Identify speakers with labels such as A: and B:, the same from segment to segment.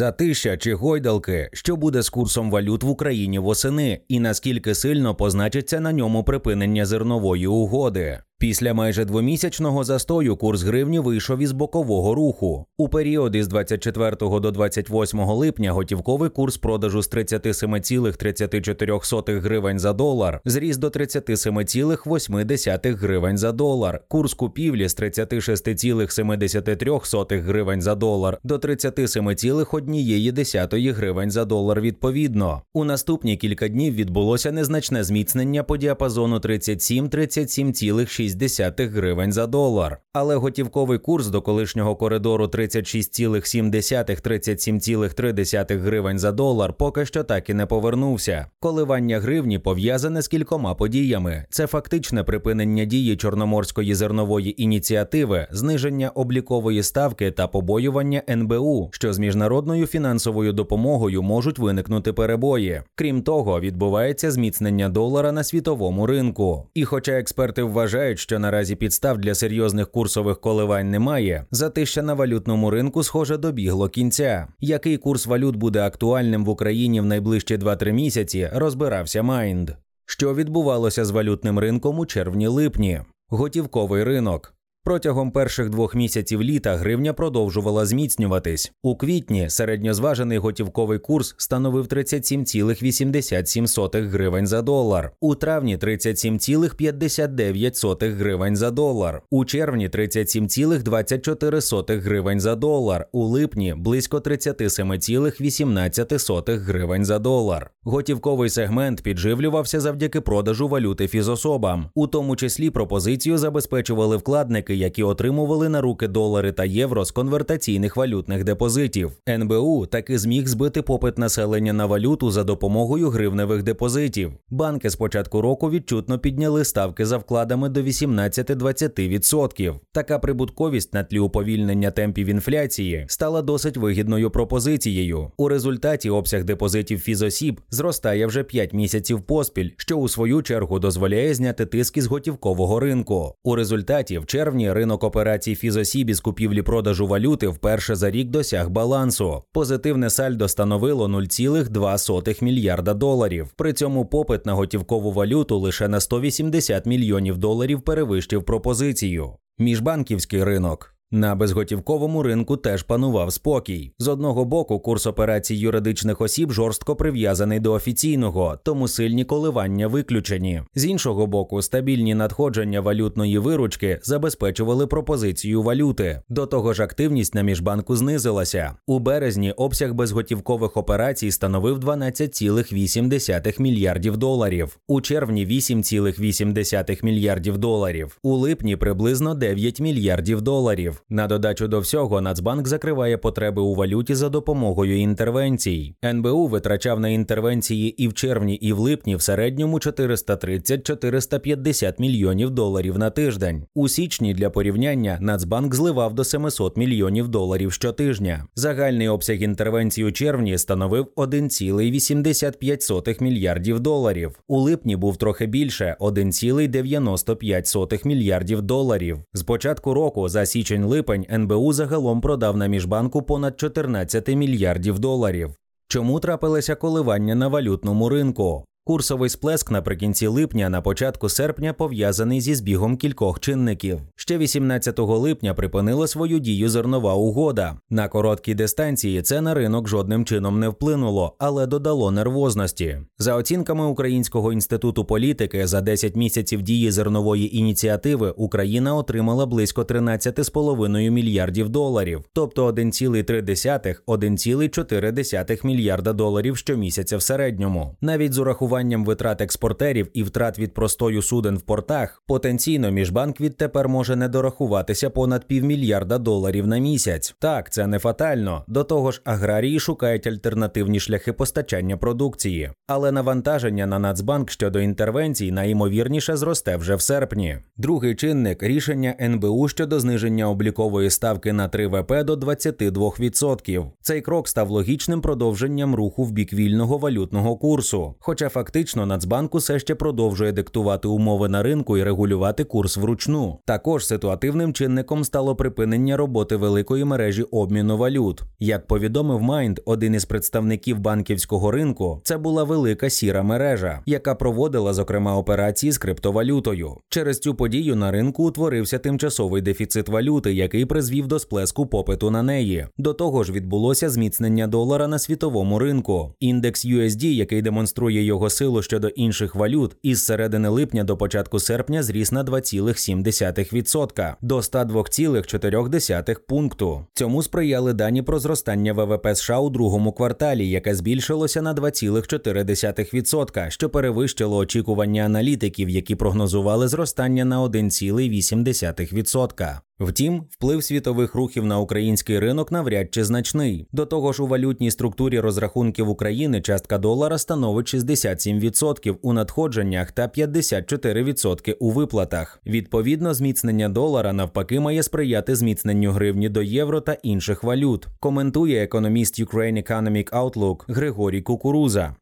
A: Затища чи гойдалки, що буде з курсом валют в Україні восени, і наскільки сильно позначиться на ньому припинення зернової угоди. Після майже двомісячного застою курс гривні вийшов із бокового руху. У період із 24 до 28 липня готівковий курс продажу з 37,34 гривень за долар зріс до 37,8 гривень за долар. Курс купівлі з 36,73 гривень за долар до 37,1 гривень за долар відповідно. У наступні кілька днів відбулося незначне зміцнення по діапазону 37-37,6 0,6 гривень за долар. Але готівковий курс до колишнього коридору 36,7-37,3 гривень за долар поки що так і не повернувся. Коливання гривні пов'язане з кількома подіями: це фактичне припинення дії чорноморської зернової ініціативи, зниження облікової ставки та побоювання НБУ, що з міжнародною фінансовою допомогою можуть виникнути перебої. Крім того, відбувається зміцнення долара на світовому ринку. І, хоча експерти вважають, що наразі підстав для серйозних курсових коливань немає, затища на валютному ринку схоже добігло кінця. Який курс валют буде актуальним в Україні в найближчі 2-3 місяці, розбирався Майнд. Що відбувалося з валютним ринком у червні-липні? Готівковий ринок. Протягом перших двох місяців літа гривня продовжувала зміцнюватись. У квітні середньозважений готівковий курс становив 37,87 гривень за долар, у травні 37,59 гривень за долар, у червні 37,24 гривень за долар, у липні близько 37,18 гривень за долар. Готівковий сегмент підживлювався завдяки продажу валюти фізособам, у тому числі пропозицію забезпечували вкладники які отримували на руки долари та євро з конвертаційних валютних депозитів. НБУ таки зміг збити попит населення на валюту за допомогою гривневих депозитів. Банки з початку року відчутно підняли ставки за вкладами до 18-20%. Така прибутковість на тлі уповільнення темпів інфляції стала досить вигідною пропозицією. У результаті обсяг депозитів фізосіб зростає вже 5 місяців поспіль, що у свою чергу дозволяє зняти тиски з готівкового ринку. У результаті в червні червні ринок операцій фізосібі з купівлі-продажу валюти вперше за рік досяг балансу. Позитивне сальдо становило 0,2 мільярда доларів. При цьому попит на готівкову валюту лише на 180 мільйонів доларів перевищив пропозицію. Міжбанківський ринок. На безготівковому ринку теж панував спокій. З одного боку, курс операцій юридичних осіб жорстко прив'язаний до офіційного, тому сильні коливання виключені. З іншого боку, стабільні надходження валютної виручки забезпечували пропозицію валюти. До того ж, активність на міжбанку знизилася. У березні обсяг безготівкових операцій становив 12,8 мільярдів доларів, у червні 8,8 мільярдів доларів, у липні приблизно 9 мільярдів доларів. На додачу до всього, Нацбанк закриває потреби у валюті за допомогою інтервенцій. НБУ витрачав на інтервенції і в червні, і в липні в середньому 430-450 мільйонів доларів на тиждень. У січні для порівняння Нацбанк зливав до 700 мільйонів доларів щотижня. Загальний обсяг інтервенцій у червні становив 1,85 мільярдів доларів. У липні був трохи більше 1,95 мільярдів доларів. З початку року за січень липень НБУ загалом продав на міжбанку понад 14 мільярдів доларів. Чому трапилося коливання на валютному ринку? Курсовий сплеск наприкінці липня на початку серпня пов'язаний зі збігом кількох чинників. Ще 18 липня припинила свою дію зернова угода. На короткій дистанції це на ринок жодним чином не вплинуло, але додало нервозності. За оцінками Українського інституту політики, за 10 місяців дії зернової ініціативи Україна отримала близько 13,5 мільярдів доларів, тобто 1,3-1,4 мільярда доларів щомісяця в середньому. Навіть з урахуванням урахуванням витрат експортерів і втрат від простою суден в портах, потенційно міжбанк відтепер може не дорахуватися понад півмільярда доларів на місяць. Так, це не фатально. До того ж, аграрії шукають альтернативні шляхи постачання продукції, але навантаження на Нацбанк щодо інтервенцій найімовірніше зросте вже в серпні. Другий чинник рішення НБУ щодо зниження облікової ставки на 3 ВП до 22%. Цей крок став логічним продовженням руху в бік вільного валютного курсу. Хоча фактично Фактично, Нацбанк усе ще продовжує диктувати умови на ринку і регулювати курс вручну. Також ситуативним чинником стало припинення роботи великої мережі обміну валют. Як повідомив Майнд, один із представників банківського ринку, це була велика сіра мережа, яка проводила зокрема операції з криптовалютою. Через цю подію на ринку утворився тимчасовий дефіцит валюти, який призвів до сплеску попиту на неї. До того ж, відбулося зміцнення долара на світовому ринку. Індекс USD, який демонструє його силу щодо інших валют, із середини липня до початку серпня зріс на 2,7% до 102,4 пункту. Цьому сприяли дані про зростання ВВП США у другому кварталі, яке збільшилося на 2,4%, що перевищило очікування аналітиків, які прогнозували зростання на 1,8%. Втім, вплив світових рухів на український ринок навряд чи значний. До того ж, у валютній структурі розрахунків України частка долара становить 67% у надходженнях та 54% у виплатах. Відповідно, зміцнення долара навпаки має сприяти зміцненню гривні до євро та інших валют. Коментує економіст Ukraine Economic Outlook Григорій Кукуруза.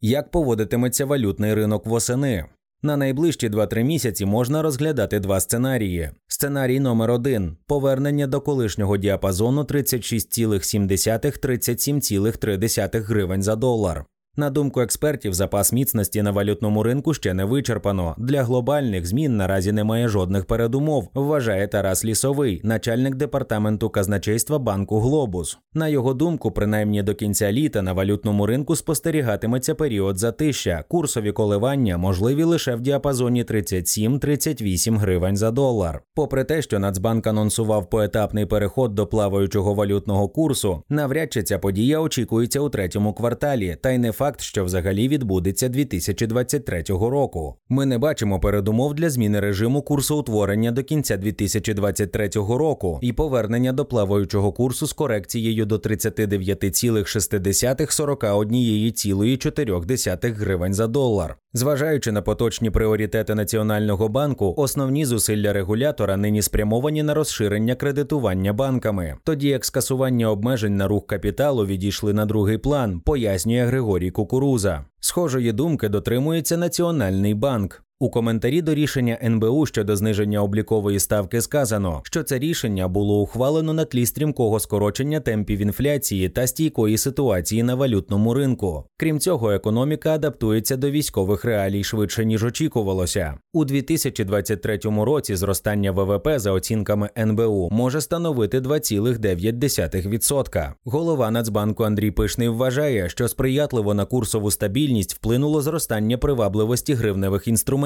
A: Як поводитиметься валютний ринок восени? На найближчі 2-3 місяці можна розглядати два сценарії. Сценарій номер 1 повернення до колишнього діапазону 36,7-37,3 гривень за долар. На думку експертів, запас міцності на валютному ринку ще не вичерпано. Для глобальних змін наразі немає жодних передумов, вважає Тарас Лісовий, начальник департаменту казначейства банку Глобус. На його думку, принаймні до кінця літа на валютному ринку спостерігатиметься період затища. Курсові коливання можливі лише в діапазоні 37-38 гривень за долар. Попри те, що Нацбанк анонсував поетапний переход до плаваючого валютного курсу, навряд чи ця подія очікується у третьому кварталі, та й не факт, що взагалі відбудеться 2023 року. Ми не бачимо передумов для зміни режиму курсу утворення до кінця 2023 року і повернення до плаваючого курсу з корекцією до 39,4041,4 гривень за долар. Зважаючи на поточні пріоритети Національного банку, основні зусилля регулятора нині спрямовані на розширення кредитування банками, тоді як скасування обмежень на рух капіталу відійшли на другий план, пояснює Григорій Кукуруза. Схожої думки дотримується Національний банк. У коментарі до рішення НБУ щодо зниження облікової ставки сказано, що це рішення було ухвалено на тлі стрімкого скорочення темпів інфляції та стійкої ситуації на валютному ринку. Крім цього, економіка адаптується до військових реалій швидше ніж очікувалося. У 2023 році зростання ВВП за оцінками НБУ може становити 2,9%. Голова Нацбанку Андрій Пишний вважає, що сприятливо на курсову стабільність вплинуло зростання привабливості гривневих інструментів,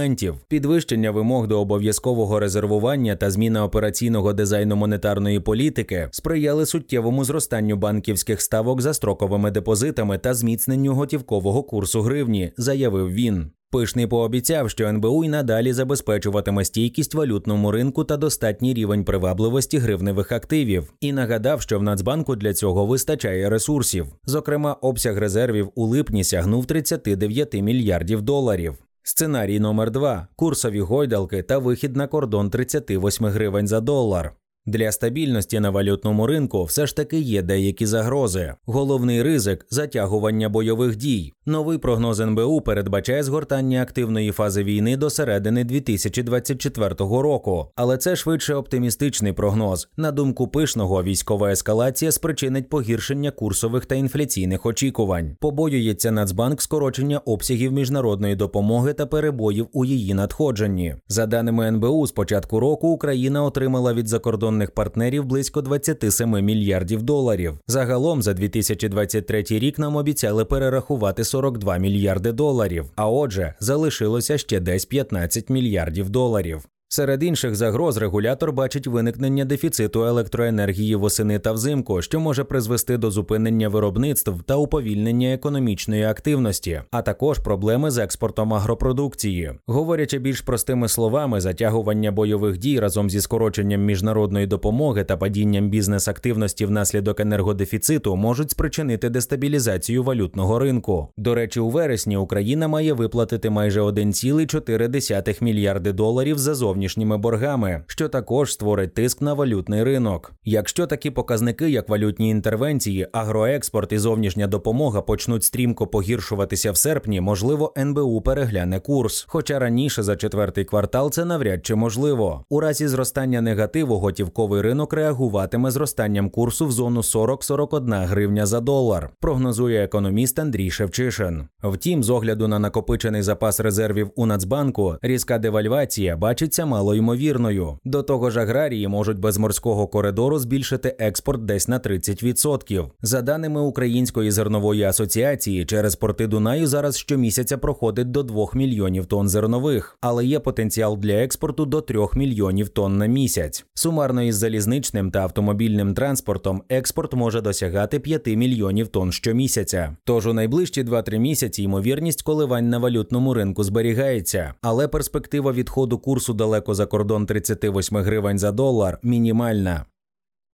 A: підвищення вимог до обов'язкового резервування та зміна операційного дизайну монетарної політики сприяли суттєвому зростанню банківських ставок за строковими депозитами та зміцненню готівкового курсу гривні, заявив він. Пишний пообіцяв, що НБУ й надалі забезпечуватиме стійкість валютному ринку та достатній рівень привабливості гривневих активів, і нагадав, що в Нацбанку для цього вистачає ресурсів. Зокрема, обсяг резервів у липні сягнув 39 мільярдів доларів. Сценарій номер 2 курсові гойдалки та вихід на кордон 38 гривень за долар. Для стабільності на валютному ринку все ж таки є деякі загрози. Головний ризик затягування бойових дій. Новий прогноз НБУ передбачає згортання активної фази війни до середини 2024 року, але це швидше оптимістичний прогноз. На думку пишного, військова ескалація спричинить погіршення курсових та інфляційних очікувань. Побоюється Нацбанк скорочення обсягів міжнародної допомоги та перебоїв у її надходженні. За даними НБУ, з початку року Україна отримала від закордонних закордонних партнерів близько 27 мільярдів доларів. Загалом за 2023 рік нам обіцяли перерахувати 42 мільярди доларів. А отже, залишилося ще десь 15 мільярдів доларів. Серед інших загроз регулятор бачить виникнення дефіциту електроенергії восени та взимку, що може призвести до зупинення виробництв та уповільнення економічної активності, а також проблеми з експортом агропродукції. Говорячи більш простими словами, затягування бойових дій разом зі скороченням міжнародної допомоги та падінням бізнес-активності внаслідок енергодефіциту можуть спричинити дестабілізацію валютного ринку. До речі, у вересні Україна має виплатити майже 1,4 мільярди доларів за зовнішній зовнішніми боргами, що також створить тиск на валютний ринок. Якщо такі показники, як валютні інтервенції, агроекспорт і зовнішня допомога почнуть стрімко погіршуватися в серпні, можливо, НБУ перегляне курс. Хоча раніше за четвертий квартал це навряд чи можливо. У разі зростання негативу готівковий ринок реагуватиме зростанням курсу в зону 40-41 гривня за долар. Прогнозує економіст Андрій Шевчишин. Втім, з огляду на накопичений запас резервів у Нацбанку, різка девальвація бачиться малоймовірною. До того ж, аграрії можуть без морського коридору збільшити експорт десь на 30%. За даними Української зернової асоціації, через порти Дунаю зараз щомісяця проходить до 2 мільйонів тонн зернових, але є потенціал для експорту до 3 мільйонів тонн на місяць. Сумарно із залізничним та автомобільним транспортом експорт може досягати 5 мільйонів тонн щомісяця. Тож у найближчі 2-3 місяці ймовірність коливань на валютному ринку зберігається, але перспектива відходу курсу далеко за кордон 38 гривень за долар мінімальна.